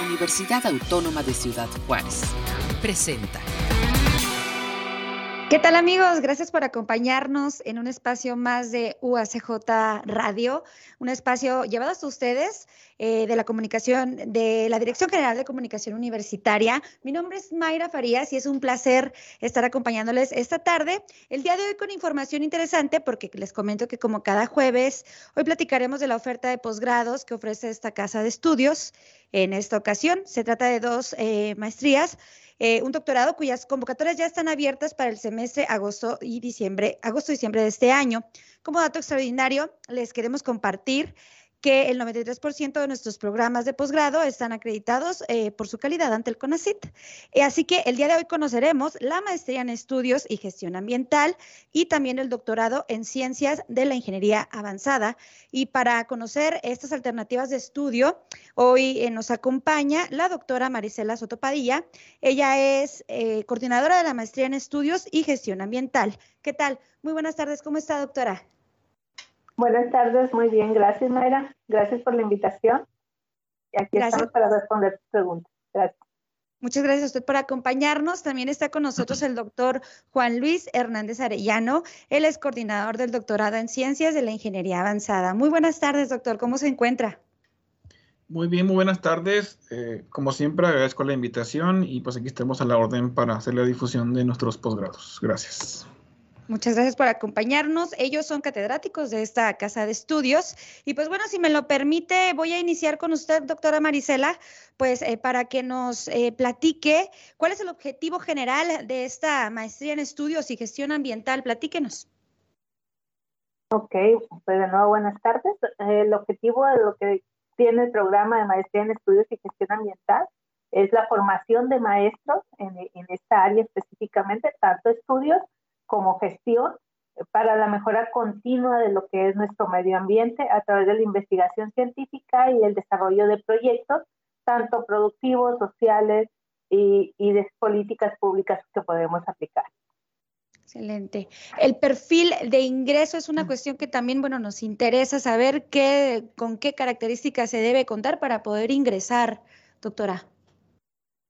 Universidad Autónoma de Ciudad Juárez. Presenta. ¿Qué tal amigos? Gracias por acompañarnos en un espacio más de UACJ Radio, un espacio llevado hasta ustedes eh, de la comunicación, de la Dirección General de Comunicación Universitaria. Mi nombre es Mayra Farías y es un placer estar acompañándoles esta tarde. El día de hoy con información interesante porque les comento que como cada jueves, hoy platicaremos de la oferta de posgrados que ofrece esta casa de estudios. En esta ocasión se trata de dos eh, maestrías eh, un doctorado cuyas convocatorias ya están abiertas para el semestre agosto y diciembre, agosto y diciembre de este año. Como dato extraordinario, les queremos compartir que el 93% de nuestros programas de posgrado están acreditados eh, por su calidad ante el CONACIT. Eh, así que el día de hoy conoceremos la maestría en estudios y gestión ambiental y también el doctorado en ciencias de la ingeniería avanzada. Y para conocer estas alternativas de estudio, hoy eh, nos acompaña la doctora Marisela Sotopadilla. Ella es coordinadora de la maestría en estudios y gestión ambiental. ¿Qué tal? Muy buenas tardes. ¿Cómo está, doctora? Buenas tardes, muy bien, gracias Mayra, gracias por la invitación. Y aquí estamos para responder tus preguntas. Gracias. Muchas gracias a usted por acompañarnos. También está con nosotros el doctor Juan Luis Hernández Arellano. Él es coordinador del doctorado en Ciencias de la Ingeniería Avanzada. Muy buenas tardes, doctor. ¿Cómo se encuentra? Muy bien, muy buenas tardes. Eh, como siempre, agradezco la invitación y pues aquí estamos a la orden para hacer la difusión de nuestros posgrados. Gracias. Muchas gracias por acompañarnos. Ellos son catedráticos de esta casa de estudios. Y pues bueno, si me lo permite, voy a iniciar con usted, doctora Marisela, pues eh, para que nos eh, platique cuál es el objetivo general de esta maestría en estudios y gestión ambiental. Platíquenos. Ok, pues de nuevo buenas tardes. El objetivo de lo que tiene el programa de maestría en estudios y gestión ambiental es la formación de maestros en, en esta área específicamente, tanto estudios como gestión para la mejora continua de lo que es nuestro medio ambiente a través de la investigación científica y el desarrollo de proyectos, tanto productivos, sociales y, de políticas públicas que podemos aplicar. Excelente. El perfil de ingreso es una cuestión que también, bueno, nos interesa saber qué, con qué características se debe contar para poder ingresar, doctora.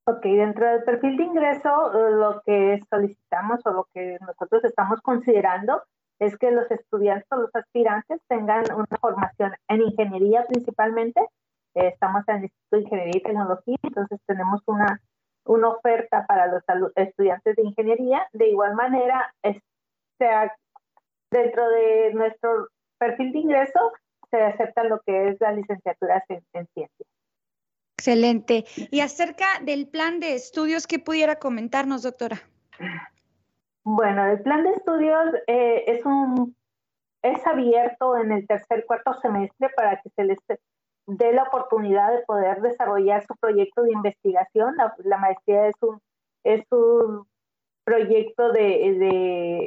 Ok, dentro del perfil de ingreso, lo que solicitamos o lo que nosotros estamos considerando es que los estudiantes o los aspirantes tengan una formación en ingeniería principalmente. Eh, estamos en el Instituto de Ingeniería y Tecnología, entonces tenemos una, una oferta para los estudiantes de ingeniería. De igual manera, sea, dentro de nuestro perfil de ingreso se acepta lo que es la licenciatura en, en ciencias. Excelente. Y acerca del plan de estudios, ¿qué pudiera comentarnos, doctora? Bueno, el plan de estudios eh, es un es abierto en el tercer cuarto semestre para que se les dé la oportunidad de poder desarrollar su proyecto de investigación. La, maestría es un es un proyecto de,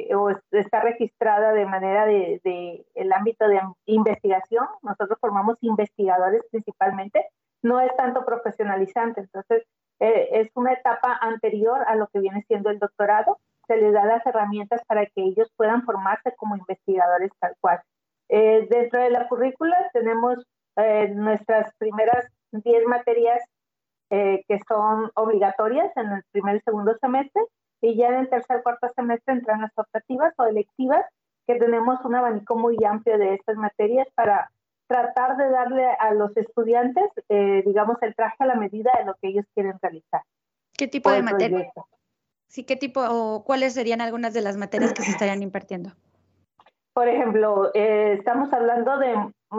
de o está registrada de manera de, de el ámbito de investigación. Nosotros formamos investigadores principalmente no es tanto profesionalizante. Entonces, eh, es una etapa anterior a lo que viene siendo el doctorado. Se les da las herramientas para que ellos puedan formarse como investigadores tal cual. Eh, dentro de la currícula tenemos eh, nuestras primeras 10 materias que son obligatorias en el primer y segundo semestre y ya en el tercer cuarto semestre entran las optativas o electivas que tenemos un abanico muy amplio de estas materias para tratar de darle a los estudiantes, eh, digamos, el traje a la medida de lo que ellos quieren realizar. ¿Qué tipo de materias? Sí, ¿qué tipo o cuáles serían algunas de las materias que se estarían impartiendo? Por ejemplo, eh, estamos hablando de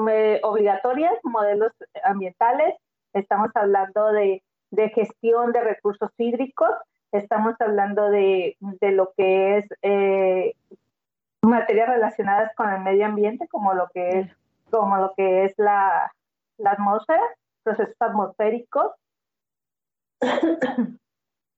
eh, obligatorias, modelos ambientales, estamos hablando de, de, gestión de recursos hídricos, estamos hablando de, de lo que es materias relacionadas con el medio ambiente, como lo que es como lo que es la, la atmósfera, procesos atmosféricos.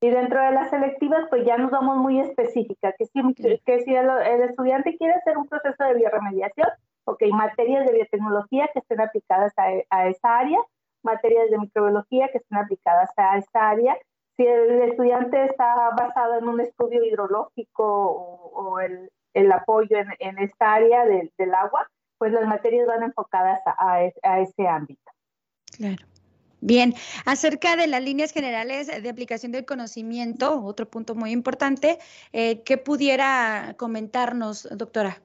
y dentro de las selectivas, pues ya nos vamos muy específicas, que si, que si el, estudiante quiere hacer un proceso de bioremediación, ok, materias de biotecnología que estén aplicadas a, a esa área, materias de microbiología que estén aplicadas a esa área. Si el estudiante está basado en un estudio hidrológico o, el, el, apoyo en, en esta área del, del agua, pues las materias van enfocadas a, ese ámbito. Claro. Bien, acerca de las líneas generales de aplicación del conocimiento, otro punto muy importante, eh, ¿qué pudiera comentarnos, doctora?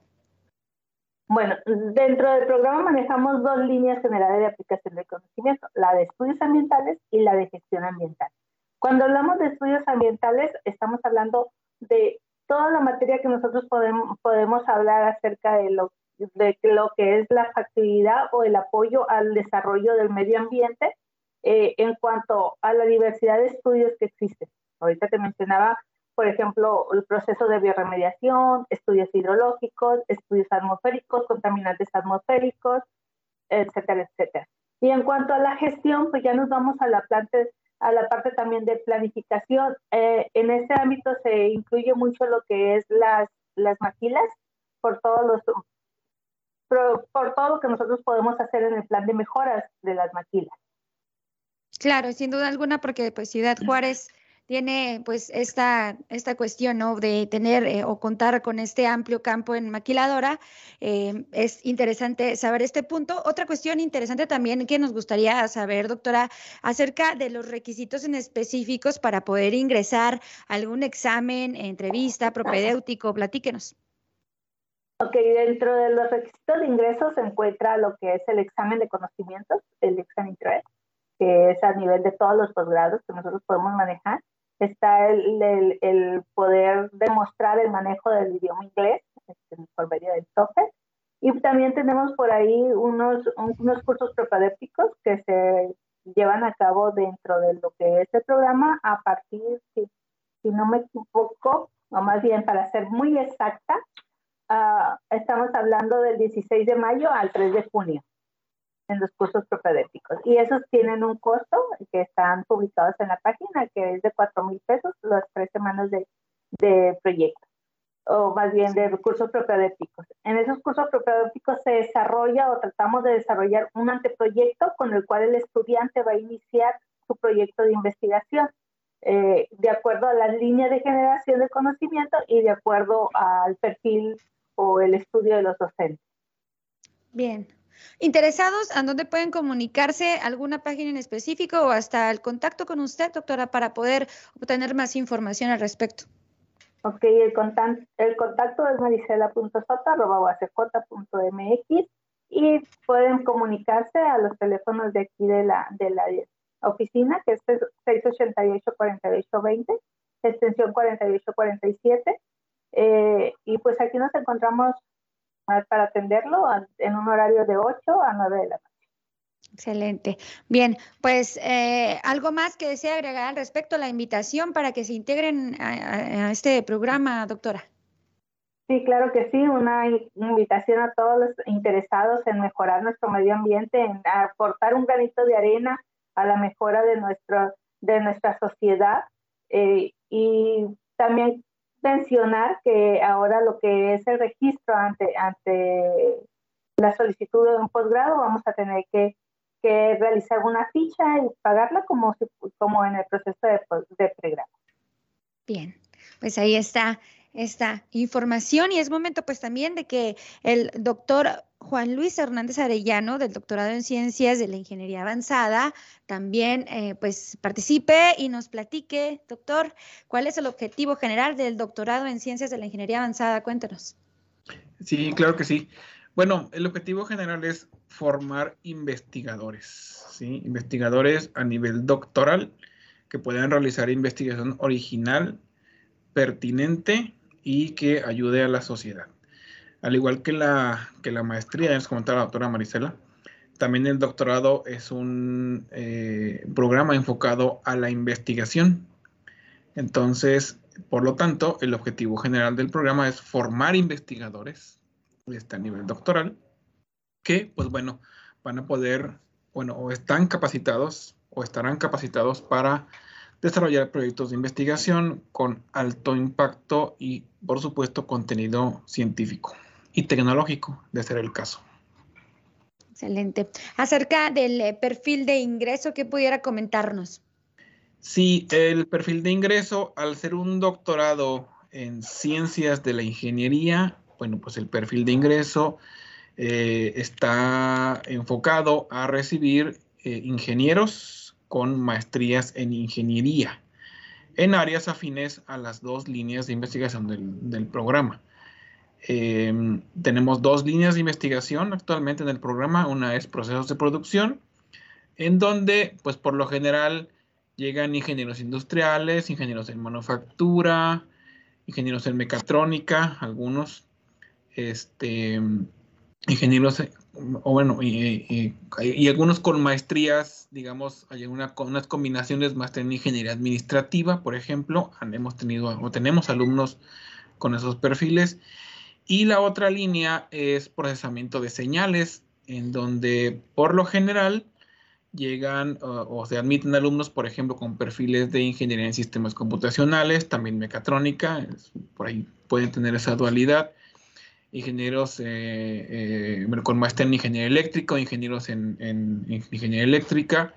Bueno, dentro del programa manejamos dos líneas generales de aplicación del conocimiento, la de estudios ambientales y la de gestión ambiental. Cuando hablamos de estudios ambientales, estamos hablando de toda la materia que nosotros podemos, podemos hablar acerca de lo, de lo que es la factibilidad o el apoyo al desarrollo del medio ambiente eh, en cuanto a la diversidad de estudios que existen. Ahorita te mencionaba, por ejemplo, el proceso de bioremediación, estudios hidrológicos, estudios atmosféricos, contaminantes atmosféricos, etcétera, etcétera. Y en cuanto a la gestión, pues ya nos vamos a la, planta, a la parte también de planificación. Eh, en este ámbito se incluye mucho lo que es las, las maquilas, por todos los por, por todo lo que nosotros podemos hacer en el plan de mejoras de las maquilas. Claro, sin duda alguna, porque pues Ciudad Juárez tiene pues esta, esta cuestión ¿no? de tener eh, o contar con este amplio campo en maquiladora. Eh, es interesante saber este punto. Otra cuestión interesante también que nos gustaría saber, doctora, acerca de los requisitos en específicos para poder ingresar a algún examen, entrevista, propedéutico. Platíquenos. Ok, dentro de los requisitos de ingreso se encuentra lo que es el examen de conocimientos, el examen TRED que es a nivel de todos los posgrados que nosotros podemos manejar. Está el, el, poder demostrar el manejo del idioma inglés este, por medio del TOEFL. Y también tenemos por ahí unos, unos cursos propedépticos que se llevan a cabo dentro de lo que es el programa a partir, si, si no me equivoco, o más bien para ser muy exacta, uh, estamos hablando del 16 de mayo al 3 de junio en los cursos propedéuticos. Y esos tienen un costo que están publicados en la página, que es de 4 mil pesos las tres semanas de, de proyecto, o más bien de cursos propedéuticos. En esos cursos propedéuticos se desarrolla o tratamos de desarrollar un anteproyecto con el cual el estudiante va a iniciar su proyecto de investigación. Eh, de acuerdo a las líneas de generación de conocimiento y de acuerdo al perfil o el estudio de los docentes. Bien, Interesados, ¿a dónde pueden comunicarse? ¿Alguna página en específico o hasta el contacto con usted, doctora, para poder obtener más información al respecto? Ok, el, contacto, el contacto es marisela.sota.mx y pueden comunicarse a los teléfonos de aquí de la, de la oficina, que es 688-4820, extensión 4847. Eh, y pues aquí nos encontramos para atenderlo en un horario de 8 a 9 de la noche. Excelente. Bien, pues eh, algo más que desea agregar al respecto a la invitación para que se integren a, este programa, doctora. Sí, claro que sí, una invitación a todos los interesados en mejorar nuestro medio ambiente, en aportar un granito de arena a la mejora de, nuestro, de nuestra sociedad eh, y también mencionar que ahora lo que es el registro ante, ante la solicitud de un posgrado, vamos a tener que, realizar una ficha y pagarla como, como en el proceso de, de pregrado. Bien, pues ahí está esta información y es momento pues también de que el doctor Juan Luis Hernández Arellano, del doctorado en Ciencias de la Ingeniería Avanzada, también eh, pues participe y nos platique, doctor, cuál es el objetivo general del doctorado en Ciencias de la Ingeniería Avanzada. Cuéntenos. Sí, claro que sí. Bueno, el objetivo general es formar investigadores, ¿sí? Investigadores a nivel doctoral que puedan realizar investigación original, pertinente y que ayude a la sociedad. Al igual que la, que la maestría, es comentaba la doctora Marisela, también el doctorado es un eh, programa enfocado a la investigación. Entonces, por lo tanto, el objetivo general del programa es formar investigadores este, a nivel doctoral que, pues bueno, van a poder, bueno, o están capacitados o estarán capacitados para desarrollar proyectos de investigación con alto impacto y, por supuesto, contenido científico y tecnológico, de ser el caso. Excelente. Acerca del eh, perfil de ingreso, ¿qué pudiera comentarnos? Sí, el perfil de ingreso, al ser un doctorado en ciencias de la ingeniería, bueno, pues el perfil de ingreso eh, está enfocado a recibir eh, ingenieros con maestrías en ingeniería en áreas afines a las dos líneas de investigación del, programa. Em, tenemos dos líneas de investigación actualmente en el programa. Una es procesos de producción, en donde, pues por lo general, llegan ingenieros industriales, ingenieros en manufactura, ingenieros en mecatrónica, algunos, este, ingenieros, o bueno, y, algunos con maestrías, digamos, hay una, unas combinaciones más en ingeniería administrativa, por ejemplo, hemos tenido o tenemos alumnos con esos perfiles. Y la otra línea es procesamiento de señales, en donde por lo general llegan o se admiten alumnos, por ejemplo, con perfiles de ingeniería en sistemas computacionales, también mecatrónica, por ahí pueden tener esa dualidad ingenieros eh, eh, con maestría en ingeniería eléctrica, ingenieros en, ingeniería eléctrica,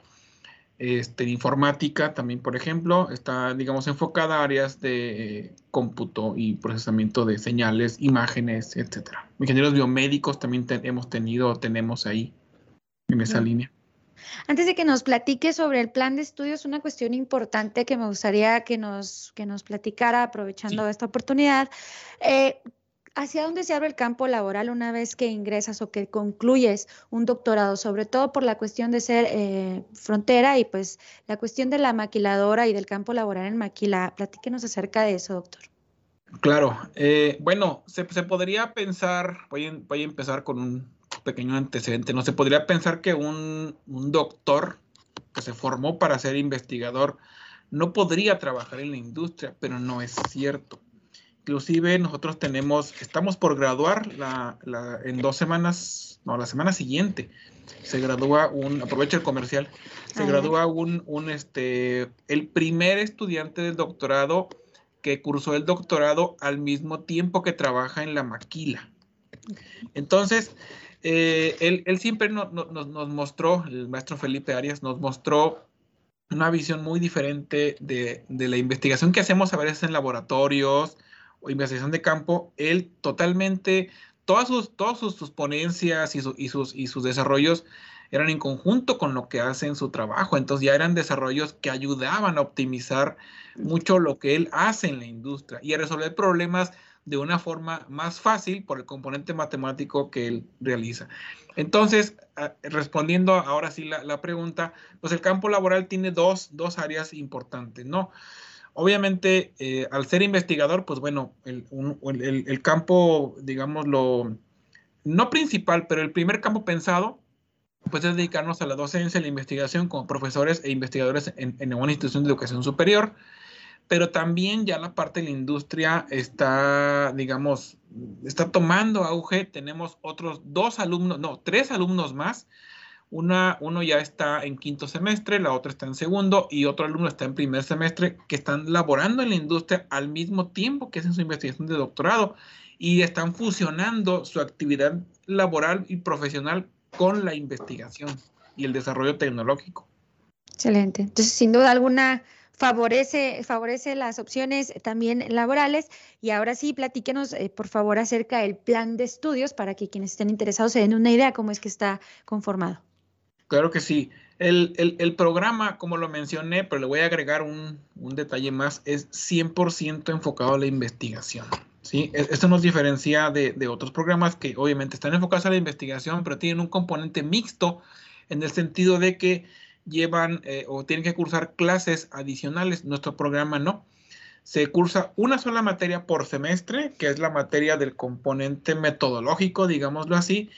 este, informática también, por ejemplo, está, digamos, enfocada a áreas de cómputo y procesamiento de señales, imágenes, etcétera. Ingenieros biomédicos también hemos tenido, tenemos ahí en esa línea. Antes de que nos platique sobre el plan de estudios, una cuestión importante que me gustaría que nos, que nos platicara, aprovechando esta oportunidad. Eh, ¿Hacia dónde se abre el campo laboral una vez que ingresas o que concluyes un doctorado? Sobre todo por la cuestión de ser eh, frontera y pues la cuestión de la maquiladora y del campo laboral en maquila. Platíquenos acerca de eso, doctor. Claro, eh, bueno, se, podría pensar, voy, a empezar con un pequeño antecedente, no se podría pensar que un doctor que se formó para ser investigador no podría trabajar en la industria, pero no es cierto Inclusive nosotros tenemos, estamos por graduar la, en dos semanas, no, la semana siguiente, se gradúa un, aprovecha el comercial, se gradúa un, un, este, el primer estudiante del doctorado que cursó el doctorado al mismo tiempo que trabaja en la maquila. Entonces, eh, él, siempre nos mostró, el maestro Felipe Arias nos mostró una visión muy diferente de, de, la investigación que hacemos a veces en laboratorios, o investigación de campo, él totalmente, todas sus, todas sus, ponencias y, y, sus, y sus desarrollos eran en conjunto con lo que hace en su trabajo. Entonces ya eran desarrollos que ayudaban a optimizar mucho lo que él hace en la industria y a resolver problemas de una forma más fácil por el componente matemático que él realiza. Entonces, respondiendo ahora sí la, la, pregunta, pues el campo laboral tiene dos, dos áreas importantes, ¿no? Obviamente, eh, al ser investigador, pues bueno, el, campo, digámoslo, no principal, pero el primer campo pensado, pues es dedicarnos a la docencia, a la investigación como profesores e investigadores en, en una institución de educación superior, pero también ya la parte de la industria está, digamos, está tomando auge. Tenemos otros dos alumnos, no, tres alumnos más una, uno ya está en quinto semestre, la otra está en segundo y otro alumno está en primer semestre que están laborando en la industria al mismo tiempo que hacen su investigación de doctorado y están fusionando su actividad laboral y profesional con la investigación y el desarrollo tecnológico. Excelente. Entonces, sin duda alguna, favorece, favorece las opciones también laborales. Y ahora sí, platíquenos, eh, por favor, acerca del plan de estudios para que quienes estén interesados se den una idea cómo es que está conformado. Claro que sí. El, programa, como lo mencioné, pero le voy a agregar un, detalle más, es 100% enfocado a la investigación. ¿sí? E, esto nos diferencia de, otros programas que obviamente están enfocados a la investigación, pero tienen un componente mixto en el sentido de que llevan eh, o tienen que cursar clases adicionales. Nuestro programa no. Se cursa una sola materia por semestre, que es la materia del componente metodológico, digámoslo así,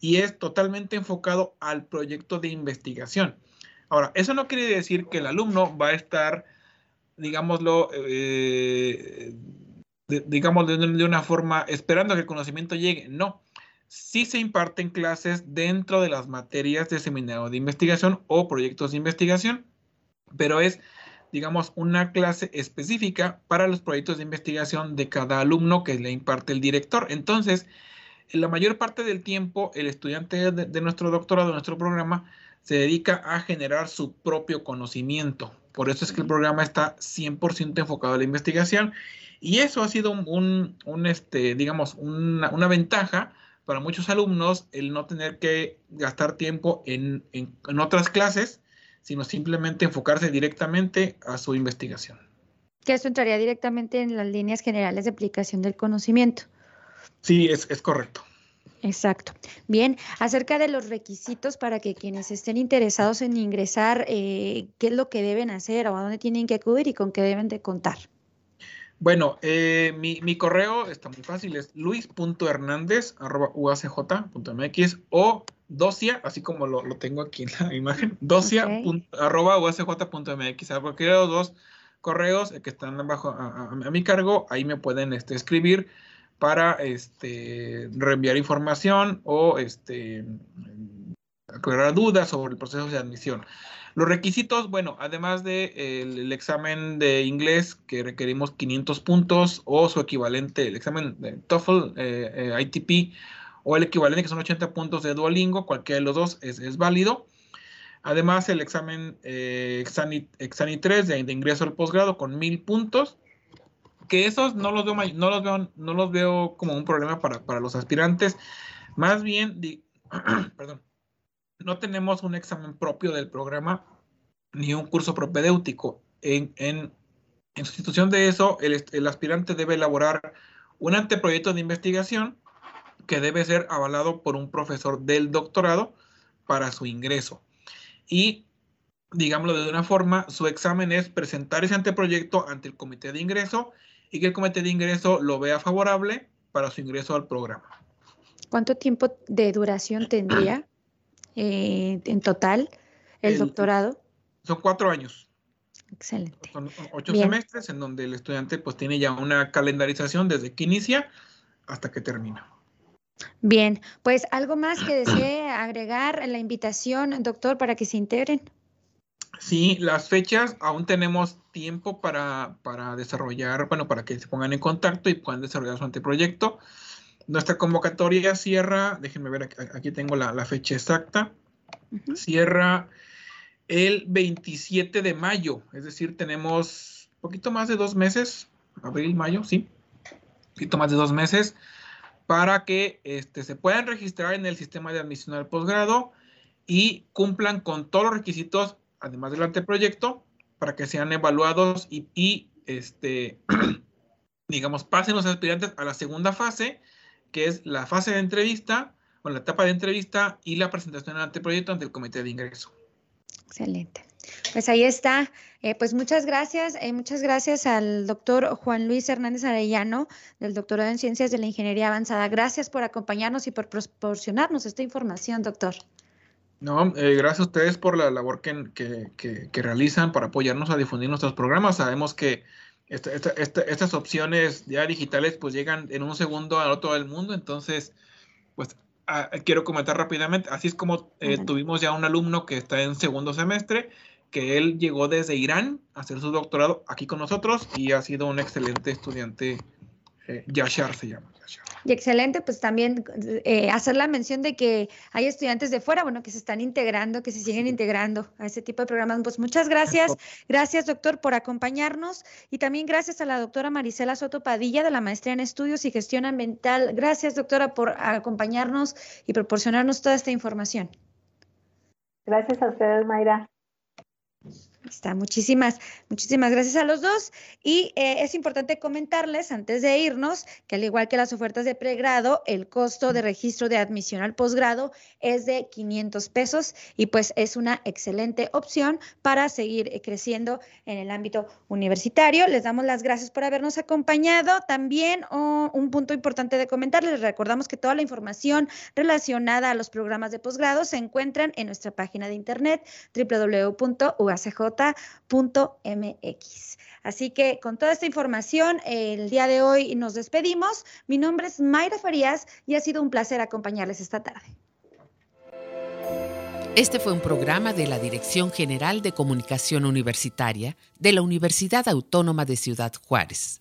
y es totalmente enfocado al proyecto de investigación. Ahora, eso no quiere decir que el alumno va a estar, digámoslo, eh, digamos de, una forma esperando que el conocimiento llegue. No, sí se imparten clases dentro de las materias de seminario de investigación o proyectos de investigación, pero es, digamos, una clase específica para los proyectos de investigación de cada alumno que le imparte el director. Entonces, la mayor parte del tiempo el estudiante de, nuestro doctorado, de nuestro programa, se dedica a generar su propio conocimiento. Por eso es que el programa está 100% enfocado a la investigación y eso ha sido un, este, digamos, una, ventaja para muchos alumnos el no tener que gastar tiempo en, otras clases, sino simplemente enfocarse directamente a su investigación. Que esto entraría directamente en las líneas generales de aplicación del conocimiento. Sí, es, es correcto. Exacto. Bien, acerca de los requisitos para que quienes estén interesados en ingresar, eh, ¿qué es lo que deben hacer o a dónde tienen que acudir y con qué deben de contar? Bueno, eh, mi, correo está muy fácil, es luis.hernandez.uacj.mx o docia, así como lo, tengo aquí en la imagen, docia.uacj.mx. A cualquiera de los dos correos que están bajo a, mi cargo, ahí me pueden este, escribir para este, reenviar información o este, aclarar dudas sobre el proceso de admisión. Los requisitos, bueno, además del de, examen de inglés que requerimos 500 puntos o su equivalente, el examen de TOEFL, eh, eh, ITP o el equivalente que son 80 puntos de Duolingo, cualquiera de los dos es, válido. Además, el examen eh, Exani, 3 de, ingreso al posgrado con 1000 puntos, que esos no los veo, no los veo, no los veo como un problema para, para los aspirantes. Más bien, perdón, no tenemos un examen propio del programa ni un curso propedéutico. En, en, sustitución de eso, el, aspirante debe elaborar un anteproyecto de investigación que debe ser avalado por un profesor del doctorado para su ingreso. Y, digámoslo de una forma, su examen es presentar ese anteproyecto ante el comité de ingreso y que el comité de ingreso lo vea favorable para su ingreso al programa. ¿Cuánto tiempo de duración tendría? Eh, en total el, doctorado? Son cuatro años. Excelente. Son ocho semestres en donde el estudiante pues tiene ya una calendarización desde que inicia hasta que termina. Bien, pues algo más que desee agregar en la invitación, doctor, para que se integren. Sí, las fechas aún tenemos tiempo para, para, desarrollar, bueno, para que se pongan en contacto y puedan desarrollar su anteproyecto. Nuestra convocatoria cierra, déjenme ver, aquí tengo la, fecha exacta, cierra el 27 de mayo, es decir, tenemos un poquito más de dos meses, abril, mayo, sí, un poquito más de dos meses, para que este, se puedan registrar en el sistema de admisión al posgrado y cumplan con todos los requisitos, además del anteproyecto, para que sean evaluados y, y este, digamos, pasen los aspirantes a la segunda fase, que es la fase de entrevista o la etapa de entrevista y la presentación del anteproyecto ante el comité de ingreso. Excelente. Pues ahí está. Eh, pues muchas gracias, eh, muchas gracias al doctor Juan Luis Hernández Arellano, del doctorado en Ciencias de la Ingeniería Avanzada. Gracias por acompañarnos y por proporcionarnos esta información, doctor. No, eh, gracias a ustedes por la labor que, que, que, realizan para apoyarnos a difundir nuestros programas. Sabemos que estas opciones ya digitales pues llegan en un segundo a todo el mundo, entonces pues quiero comentar rápidamente, así es como eh, tuvimos ya un alumno que está en segundo semestre, que él llegó desde Irán a hacer su doctorado aquí con nosotros y ha sido un excelente estudiante, eh, Yashar se llama. Y excelente, pues también eh, hacer la mención de que hay estudiantes de fuera, bueno, que se están integrando, que se siguen integrando a ese tipo de programas. Pues muchas gracias. Gracias, doctor, por acompañarnos. Y también gracias a la doctora Marisela Soto Padilla de la Maestría en Estudios y Gestión Ambiental. Gracias, doctora, por acompañarnos y proporcionarnos toda esta información. Gracias a ustedes, Mayra. Está, muchísimas, muchísimas gracias a los dos. Y eh, es importante comentarles antes de irnos que al igual que las ofertas de pregrado, el costo de registro de admisión al posgrado es de 500 pesos y pues es una excelente opción para seguir eh, creciendo en el ámbito universitario. Les damos las gracias por habernos acompañado. También oh, un punto importante de comentarles, les recordamos que toda la información relacionada a los programas de posgrado se encuentran en nuestra página de internet www.uacj Así que con toda esta información, el día de hoy nos despedimos. Mi nombre es Mayra Farías y ha sido un placer acompañarles esta tarde. Este fue un programa de la Dirección General de Comunicación Universitaria de la Universidad Autónoma de Ciudad Juárez.